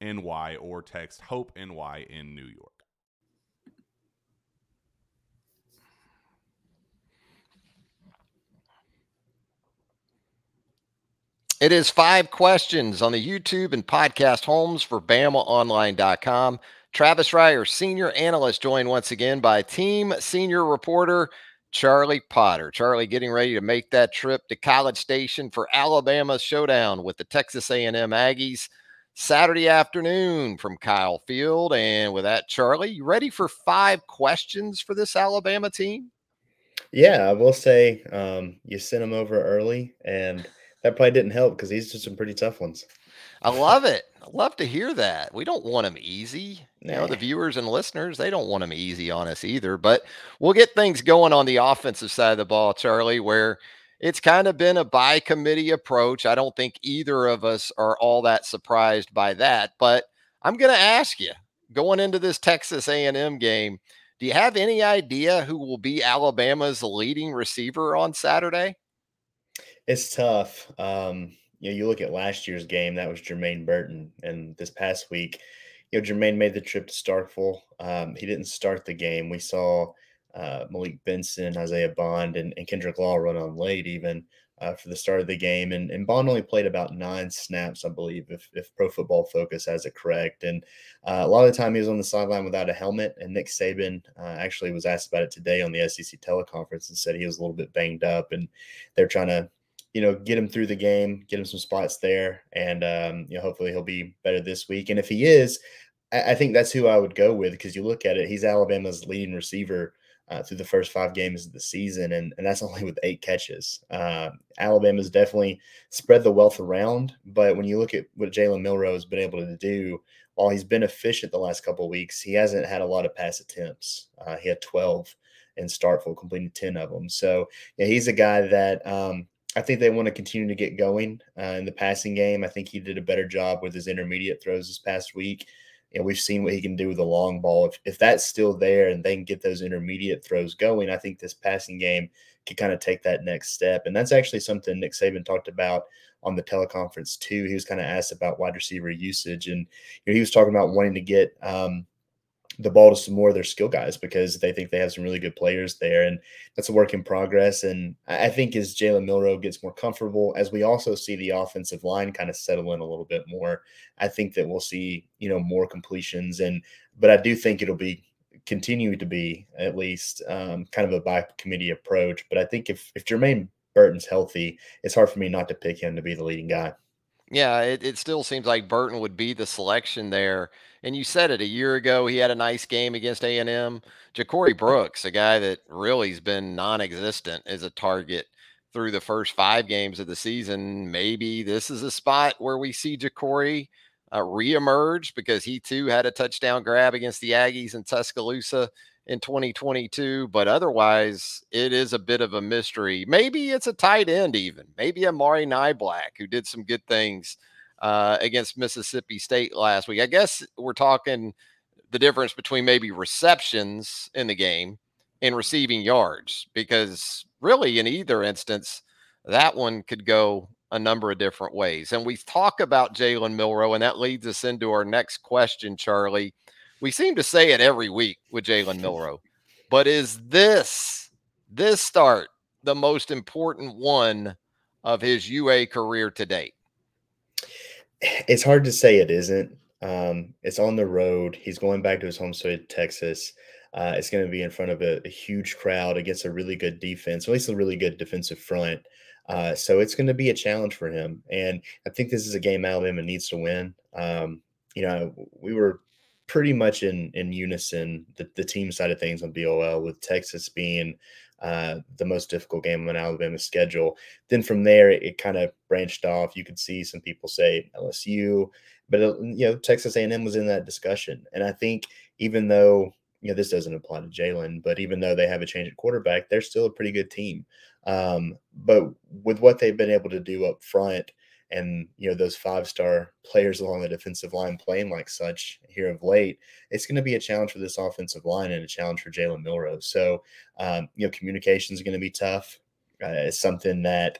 NY or text Hope NY in New York. It is five questions on the YouTube and podcast homes for BamaOnline.com. Travis Reier, senior analyst, joined once again by team senior reporter Charlie Potter. Charlie getting ready to make that trip to College Station for Alabama's showdown with the Texas A&M Aggies. Saturday afternoon from Kyle Field. And with that, Charlie, you ready for five questions for this Alabama team? Yeah, I will say um, you sent him over early, and that probably didn't help because these are some pretty tough ones. I love it. I love to hear that. We don't want them easy. Nah. You know, the viewers and listeners, they don't want them easy on us either. But we'll get things going on the offensive side of the ball, Charlie, where – it's kind of been a by committee approach. I don't think either of us are all that surprised by that, but I'm going to ask you going into this Texas A&M game, do you have any idea who will be Alabama's leading receiver on Saturday? It's tough. Um, you know, you look at last year's game, that was Jermaine Burton, and this past week, you know, Jermaine made the trip to Starkville. Um, he didn't start the game. We saw uh, Malik Benson, Isaiah Bond, and, and, Kendrick Law run on late even uh, for the start of the game. And, and, Bond only played about nine snaps, I believe, if, if Pro Football Focus has it correct. And uh, a lot of the time he was on the sideline without a helmet. And Nick Saban uh, actually was asked about it today on the SEC teleconference and said he was a little bit banged up. And they're trying to you know, get him through the game, get him some spots there, and um, you know, hopefully he'll be better this week. And if he is, I, I think that's who I would go with because you look at it, he's Alabama's leading receiver uh, through the first five games of the season, and, and that's only with eight catches. Uh, Alabama's definitely spread the wealth around, but when you look at what Jalen Milroe has been able to do, while he's been efficient the last couple weeks, he hasn't had a lot of pass attempts. Uh, he had 12 in Starkville, completing 10 of them. So yeah, he's a guy that um, I think they want to continue to get going uh, in the passing game. I think he did a better job with his intermediate throws this past week know, we've seen what he can do with a long ball. If, if that's still there and they can get those intermediate throws going, I think this passing game could kind of take that next step. And that's actually something Nick Saban talked about on the teleconference too. He was kind of asked about wide receiver usage, and you know, he was talking about wanting to get um, the ball to some more of their skill guys because they think they have some really good players there. And that's a work in progress. And I think as Jalen Milroe gets more comfortable, as we also see the offensive line kind of settle in a little bit more, I think that we'll see, you know, more completions. And, but I do think it'll be continue to be at least um, kind of a by committee approach. But I think if, if Jermaine Burton's healthy, it's hard for me not to pick him to be the leading guy. Yeah, it, it still seems like Burton would be the selection there. And you said it a year ago. He had a nice game against A and M. Ja'Corey Brooks, a guy that really has been non-existent as a target through the first five games of the season. Maybe this is a spot where we see Ja'Corey uh, reemerge because he too had a touchdown grab against the Aggies in Tuscaloosa in 2022. But otherwise, it is a bit of a mystery. Maybe it's a tight end, even maybe Amari Niblack who did some good things uh, against Mississippi State last week. I guess we're talking the difference between maybe receptions in the game and receiving yards because really in either instance that one could go a number of different ways. And we talk about jalen milroe and that leads us into our next question charlie. We seem to say it every week with jalen milroe but is this this start the most important one of his ua career to date it's hard to say it isn't um, it's on the road. He's going back to his home state, Texas. Uh, it's going to be in front of a, a, huge crowd against a really good defense, at least a really good defensive front. Uh, so it's going to be a challenge for him. And I think this is a game Alabama needs to win. Um, you know, we were pretty much in in unison the, the team side of things on BOL with Texas being uh, the most difficult game on Alabama's schedule. Then from there, it, it kind of branched off. You could see some people say LSU, but uh, you know Texas A&M was in that discussion, and I think even though you know this doesn't apply to Jalen, but even though they have a change at quarterback, they're still a pretty good team. Um, but with what they've been able to do up front, and you know those five star players along the defensive line playing like such here of late, it's going to be a challenge for this offensive line and a challenge for Jalen Milroe. So um, you know communication is going to be tough. Uh, it's something that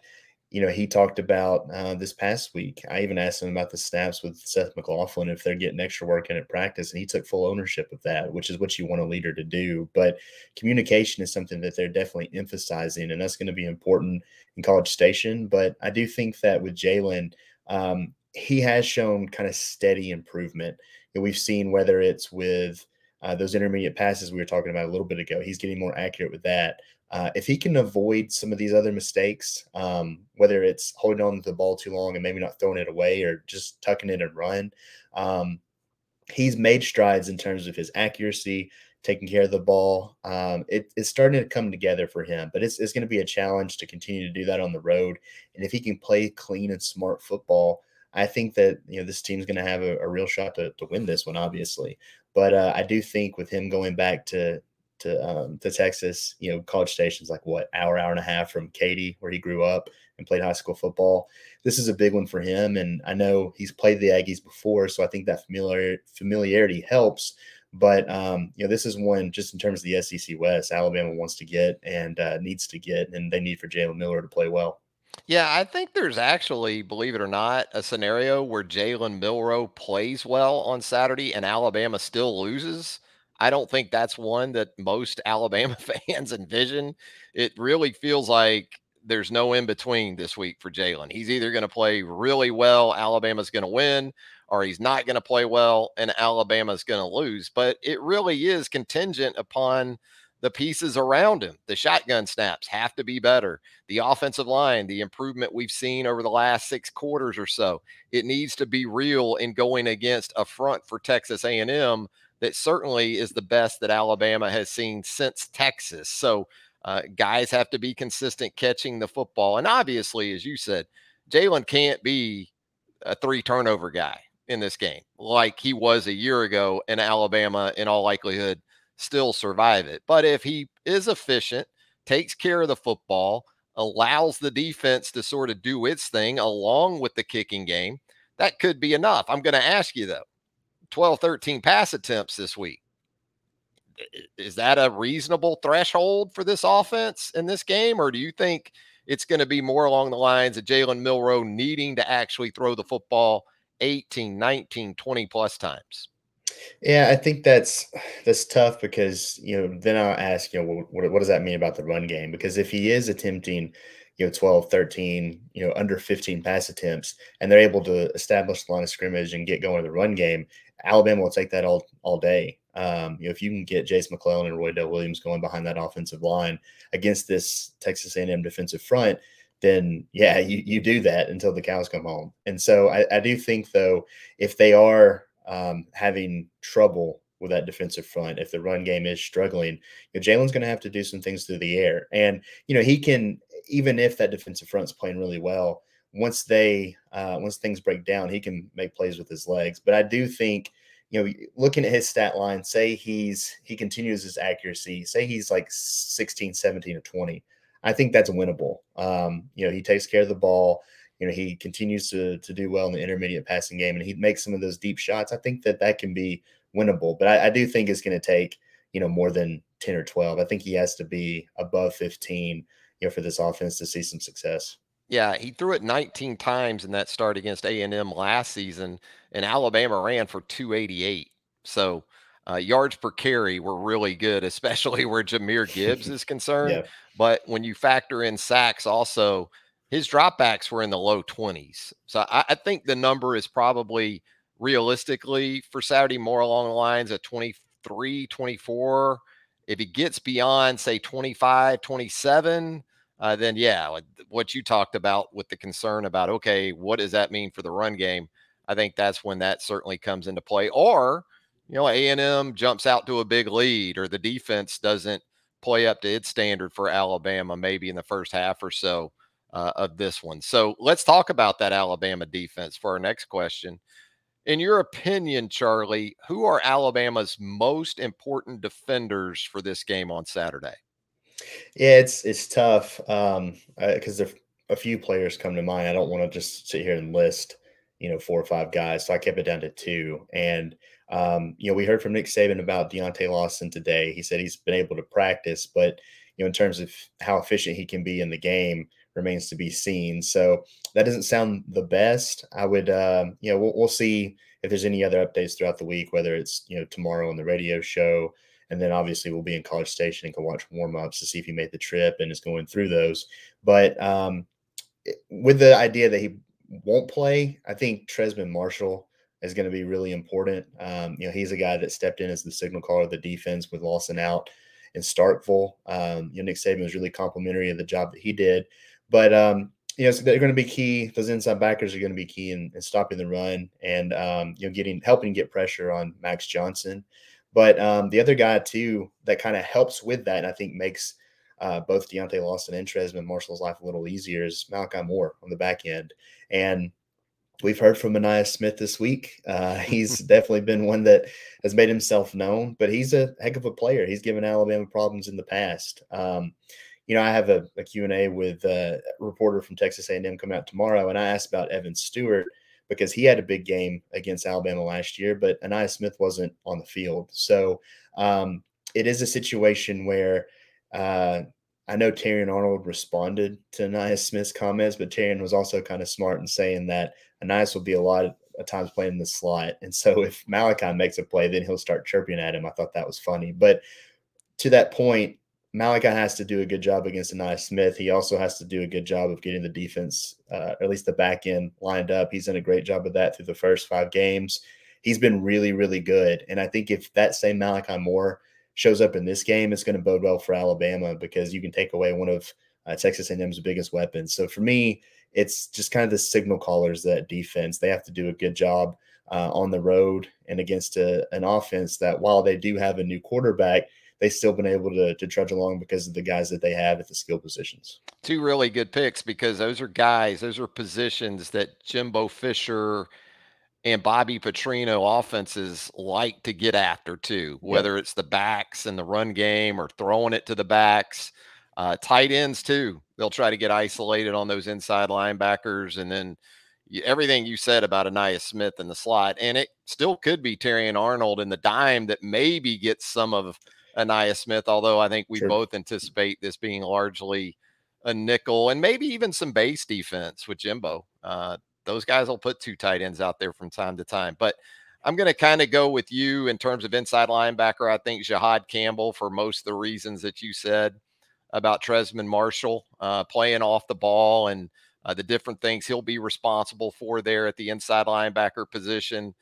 you know, he talked about uh, this past week. I even asked him about the snaps with Seth McLaughlin if they're getting extra work in at practice, and he took full ownership of that, which is what you want a leader to do. But communication is something that they're definitely emphasizing, and that's going to be important in College Station. But I do think that with Jalen, um, he has shown kind of steady improvement. And we've seen whether it's with uh, those intermediate passes we were talking about a little bit ago, he's getting more accurate with that. Uh, if he can avoid some of these other mistakes, um, whether it's holding on to the ball too long and maybe not throwing it away or just tucking it and run, um, he's made strides in terms of his accuracy, taking care of the ball. Um, it, it's starting to come together for him, but it's, it's going to be a challenge to continue to do that on the road. And if he can play clean and smart football, I think that you know this team's going to have a, a, real shot to, to win this one, obviously. But uh, I do think with him going back to to um, to Texas. You know, College Station's like what hour, hour and a half from Katy, where he grew up and played high school football. This is a big one for him, and I know he's played the Aggies before, so I think that familiar familiarity helps. But um, you know, this is one just in terms of the SEC West, Alabama wants to get and uh, needs to get, and they need for Jalen Milroe to play well. Yeah, I think there's actually, believe it or not, a scenario where Jalen Milroe plays well on Saturday and Alabama still loses. I don't think that's one that most Alabama fans envision. It really feels like there's no in between this week for Jalen. He's either going to play really well, Alabama's going to win, or he's not going to play well and Alabama's going to lose. But it really is contingent upon the pieces around him. The shotgun snaps have to be better. The offensive line, the improvement we've seen over the last 6 quarters or so, it needs to be real in going against a front for Texas A&M that certainly is the best that Alabama has seen since Texas. So uh, guys have to be consistent catching the football. And obviously, as you said, Jalen can't be a three turnover guy in this game like he was a year ago, and Alabama, in all likelihood, still survive it. But if he is efficient, takes care of the football, allows the defense to sort of do its thing along with the kicking game, that could be enough. I'm going to ask you though 12, 13 pass attempts this week. Is that a reasonable threshold for this offense in this game? Or do you think it's going to be more along the lines of Jalen Milroe needing to actually throw the football 18, 19, 20 plus times? Yeah, I think that's that's tough because you know then I'll ask you know what, what does that mean about the run game because if he is attempting you know 12 13 you know under 15 pass attempts and they're able to establish the line of scrimmage and get going in the run game Alabama will take that all all day. Um, you know, if you can get Jase McClellan and Roydell Williams going behind that offensive line against this Texas A&M defensive front, then yeah, you, you do that until the cows come home. And so I, I do think though, if they are um, having trouble with that defensive front, if the run game is struggling, you know, Jalen's going to have to do some things through the air. And you know, he can even if that defensive front's playing really well, once they uh, once things break down, he can make plays with his legs. But I do think you know, looking at his stat line, say he's he continues his accuracy, say he's like 16, 17 or 20. I think that's winnable. Um, you know, he takes care of the ball. You know, he continues to to do well in the intermediate passing game, and he makes some of those deep shots. I think that that can be winnable, but I, I do think it's going to take you know more than ten or twelve. I think he has to be above fifteen, you know, for this offense to see some success. Yeah, he threw it 19 times in that start against A&M last season, and Alabama ran for 288. So uh, yards per carry were really good, especially where Jahmyr Gibbs is concerned. Yeah. But when you factor in sacks, also his dropbacks were in the low 20s. So I, I, think the number is probably realistically for Saturday more along the lines of 23, 24. If he gets beyond, say, 25, 27, uh, then yeah, what you talked about with the concern about, okay, what does that mean for the run game? I think that's when that certainly comes into play. Or, you know, A&M jumps out to a big lead or the defense doesn't play up to its standard for Alabama maybe in the first half or so uh, of this one. So let's talk about that Alabama defense for our next question. In your opinion, Charlie, who are Alabama's most important defenders for this game on Saturday? Yeah, it's it's tough because um, there a few players come to mind. I don't want to just sit here and list, you know, four or five guys. So I kept it down to two. And um, you know, we heard from Nick Saban about Deontae Lawson today. He said he's been able to practice, but you know, in terms of how efficient he can be in the game, remains to be seen. So that doesn't sound the best. I would, uh, you know, we'll, we'll see if there's any other updates throughout the week, whether it's you know tomorrow on the radio show and then obviously we'll be in College Station and can watch warm ups to see if he made the trip and is going through those. But um, with the idea that he won't play, I think Trezmen Marshall is going to be really important. Um, you know, he's a guy that stepped in as the signal caller of the defense with Lawson out in Starkville. Um, you know, Nick Saban was really complimentary of the job that he did. But um, you know, so they're going to be key. Those inside backers are going to be key in, in stopping the run and um, you know getting helping get pressure on Max Johnson. But um, the other guy too that kind of helps with that, and I think makes uh, both Deontae Lawson and Trezmen Marshall's life a little easier is Malachi Moore on the back end. And we've heard from Ainias Smith this week. Uh, he's definitely been one that has made himself known, but he's a heck of a player. He's given Alabama problems in the past. Um, you know, I have a, a Q&A with a reporter from Texas A&M come out tomorrow, and I asked about Evan Stewart because he had a big game against Alabama last year, but Ainias Smith wasn't on the field. So um, it is a situation where uh, I know Terrion Arnold responded to Ainias Smith's comments, but Terrion was also kind of smart in saying that Ainias will be a lot of times playing in the slot. And so if Malachi makes a play, then he'll start chirping at him. I thought that was funny. But to that point, Malachi has to do a good job against Ainias Smith. He also has to do a good job of getting the defense, uh, or at least the back end, lined up. He's done a great job of that through the first five games. He's been really, really good. And I think if that same Malachi Moore shows up in this game, it's going to bode well for Alabama because you can take away one of uh, Texas A&M's biggest weapons. So for me, it's just kind of the signal callers that defense. They have to do a good job uh, on the road and against a, an offense that, while they do have a new quarterback, they've still been able to, to trudge along because of the guys that they have at the skill positions. Two really good picks because those are guys, those are positions that Jimbo Fisher and Bobby Petrino offenses like to get after too, whether yep. it's the backs and the run game or throwing it to the backs. Uh, tight ends too. They'll try to get isolated on those inside linebackers, and then everything you said about Ainias Smith in the slot, and it still could be Terrion Arnold in the dime that maybe gets some of Ainias Smith, although I think we sure. both anticipate this being largely a nickel and maybe even some base defense with Jimbo. Uh, those guys will put two tight ends out there from time to time. But I'm going to kind of go with you in terms of inside linebacker. I think Jihaad Campbell, for most of the reasons that you said about Trezmen Marshall uh, playing off the ball and uh, the different things he'll be responsible for there at the inside linebacker position.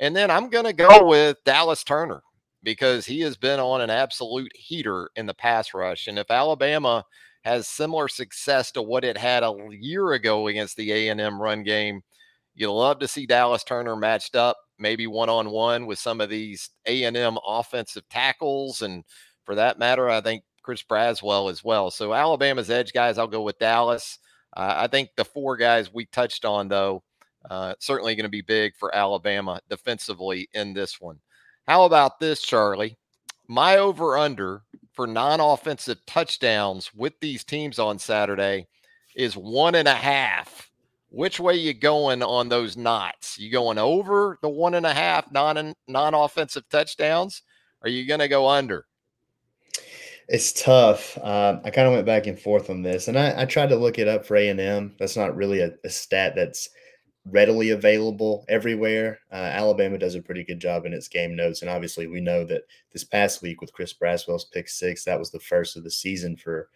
And then I'm going to go with Dallas Turner because he has been on an absolute heater in the pass rush. And if Alabama has similar success to what it had a year ago against the A&M run game. you'd love to see Dallas Turner matched up, maybe one on one with some of these A&M offensive tackles, and for that matter, I think Chris Braswell as well. So Alabama's edge guys, I'll go with Dallas. Uh, I think the four guys we touched on, though, uh, certainly going to be big for Alabama defensively in this one. How about this, Charlie? My over under for non offensive touchdowns with these teams on Saturday is one and a half. Which way you going on those knots? You going over the one and a half non non offensive touchdowns? Or are you going to go under? It's tough. Uh, I kind of went back and forth on this, and I, I tried to look it up for A and M. That's not really a, a, stat that's readily available everywhere. Uh, Alabama does a pretty good job in its game notes, and obviously we know that this past week with Chris Braswell's pick six, that was the first of the season for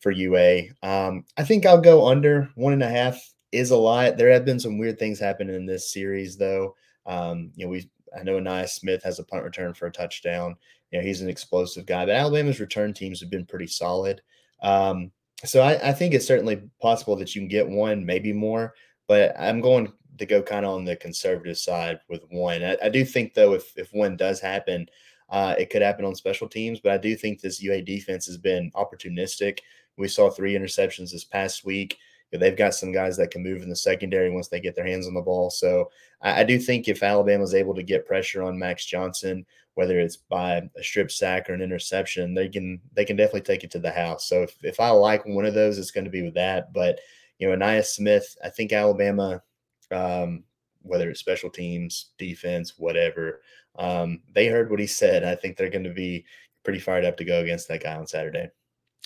for UA. Um, I think I'll go under one and a half. Is a lot. There have been some weird things happening in this series, though. Um, you know, we I know Ainias Smith has a punt return for a touchdown. You know, he's an explosive guy, but Alabama's return teams have been pretty solid. Um, so I, I, think it's certainly possible that you can get one, maybe more, but I'm going to go kind of on the conservative side with one. I, I do think though, if if one does happen, uh, it could happen on special teams, but I do think this UA defense has been opportunistic. We saw three interceptions this past week. They've got some guys that can move in the secondary once they get their hands on the ball. So I, I do think if Alabama is able to get pressure on Max Johnson, whether it's by a strip sack or an interception, they can they can definitely take it to the house. So if, if I like one of those, it's going to be with that. But you know, Ainias Smith, I think Alabama, um, whether it's special teams, defense, whatever, um, they heard what he said. I think they're going to be pretty fired up to go against that guy on Saturday.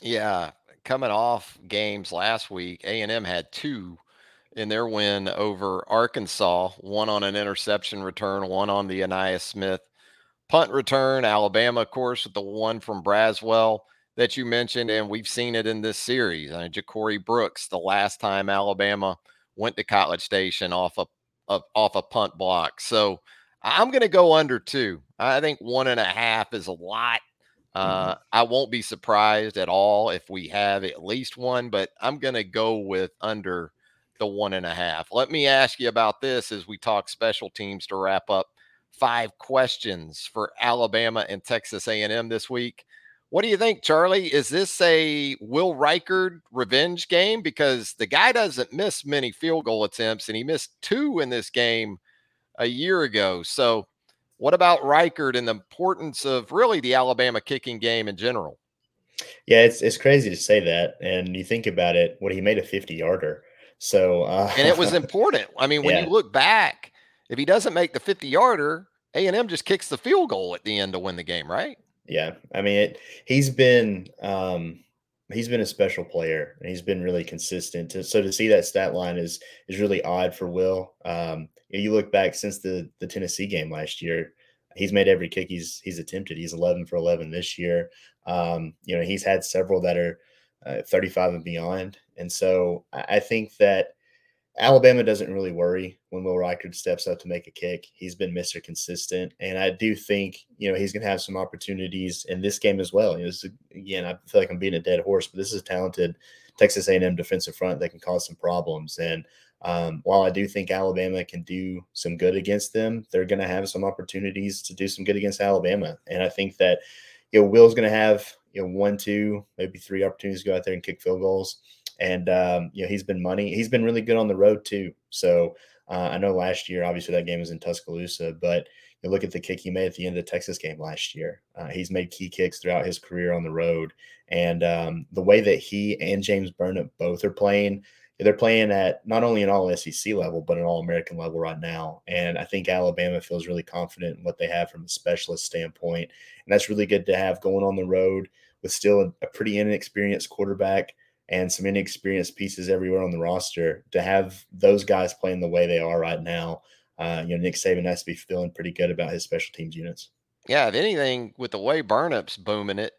Yeah, coming off games last week, A&M had two in their win over Arkansas, one on an interception return, one on the Ainias Smith punt return. Alabama, of course, with the one from Braswell that you mentioned, and we've seen it in this series. I mean, Ja'Corey Brooks, the last time Alabama went to College Station off a, a off a punt block. So I'm going to go under two. I think one and a half is a lot. Mm-hmm. Uh, I won't be surprised at all if we have at least one, but I'm going to go with under the one and a half. Let me ask you about this as we talk special teams to wrap up five questions for Alabama and Texas A&M this week. What do you think, Charlie? Is this a Will Reichard revenge game? Because the guy doesn't miss many field goal attempts, and he missed two in this game a year ago. So what about Reichard and the importance of really the Alabama kicking game in general? Yeah, it's it's crazy to say that, and you think about it. What he made a fifty yarder, so uh, and it was important. I mean, when yeah. you look back, if he doesn't make the fifty yarder, A and M just kicks the field goal at the end to win the game, right? Yeah, I mean, it, he's been um, he's been a special player, and he's been really consistent. So to see that stat line is is really odd for Will. Um, you look back since the the Tennessee game last year, he's made every kick he's he's attempted. He's 11 for 11 this year. Um, you know, he's had several that are uh, 35 and beyond. And so I, I think that Alabama doesn't really worry when Will Reichard steps up to make a kick. He's been Mr. Consistent, and I do think you know he's going to have some opportunities in this game as well. You know, again, I feel like I'm being a dead horse, but this is a talented Texas A&M defensive front that can cause some problems. And um, while I do think Alabama can do some good against them, they're going to have some opportunities to do some good against Alabama. And I think that you know Will's going to have you know one, two, maybe three opportunities to go out there and kick field goals. And um, you know he's been money. He's been really good on the road too. So uh, I know last year, obviously that game was in Tuscaloosa, but you look at the kick he made at the end of the Texas game last year. Uh, he's made key kicks throughout his career on the road, and um, the way that he and James Burnip both are playing they're playing at not only an all SEC level, but an all American level right now. And I think Alabama feels really confident in what they have from a specialist standpoint. And that's really good to have going on the road with still a, a pretty inexperienced quarterback and some inexperienced pieces everywhere on the roster. To have those guys playing the way they are right now, uh, you know, Nick Saban has to be feeling pretty good about his special teams units. Yeah, if anything, with the way Burnip's booming it,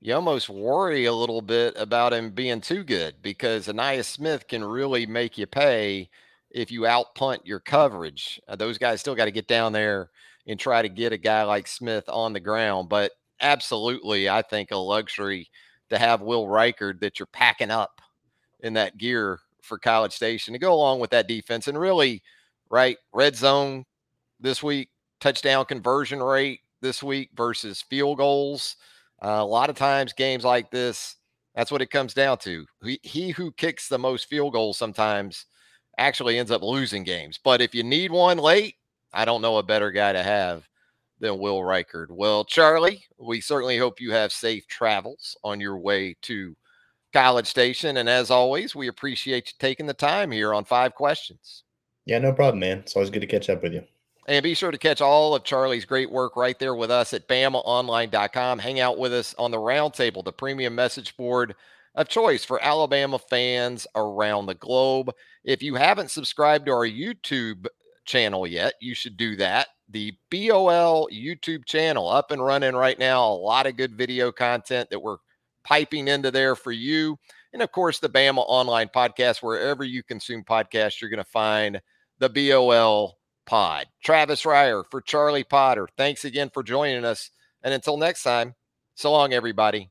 you almost worry a little bit about him being too good because Ainias Smith can really make you pay if you outpunt your coverage. Uh, those guys still got to get down there and try to get a guy like Smith on the ground. But absolutely, I think a luxury to have Will Reichard that you're packing up in that gear for College Station to go along with that defense. And really, right, red zone this week, touchdown conversion rate this week versus field goals. Uh, a lot of times, games like this, that's what it comes down to. He, he who kicks the most field goals sometimes actually ends up losing games. But if you need one late, I don't know a better guy to have than Will Reichard. Well, Charlie, we certainly hope you have safe travels on your way to College Station. And as always, we appreciate you taking the time here on Five Questions. Yeah, no problem, man. It's always good to catch up with you. And be sure to catch all of Charlie's great work right there with us at BamaOnline.com. Hang out with us on the roundtable, the premium message board of choice for Alabama fans around the globe. If you haven't subscribed to our YouTube channel yet, you should do that. The BOL YouTube channel up and running right now. A lot of good video content that we're piping into there for you. And of course, the Bama Online Podcast, wherever you consume podcasts, you're going to find the BOL Pod. Travis Reier for Charlie Potter. Thanks again for joining us. And until next time, so long, everybody.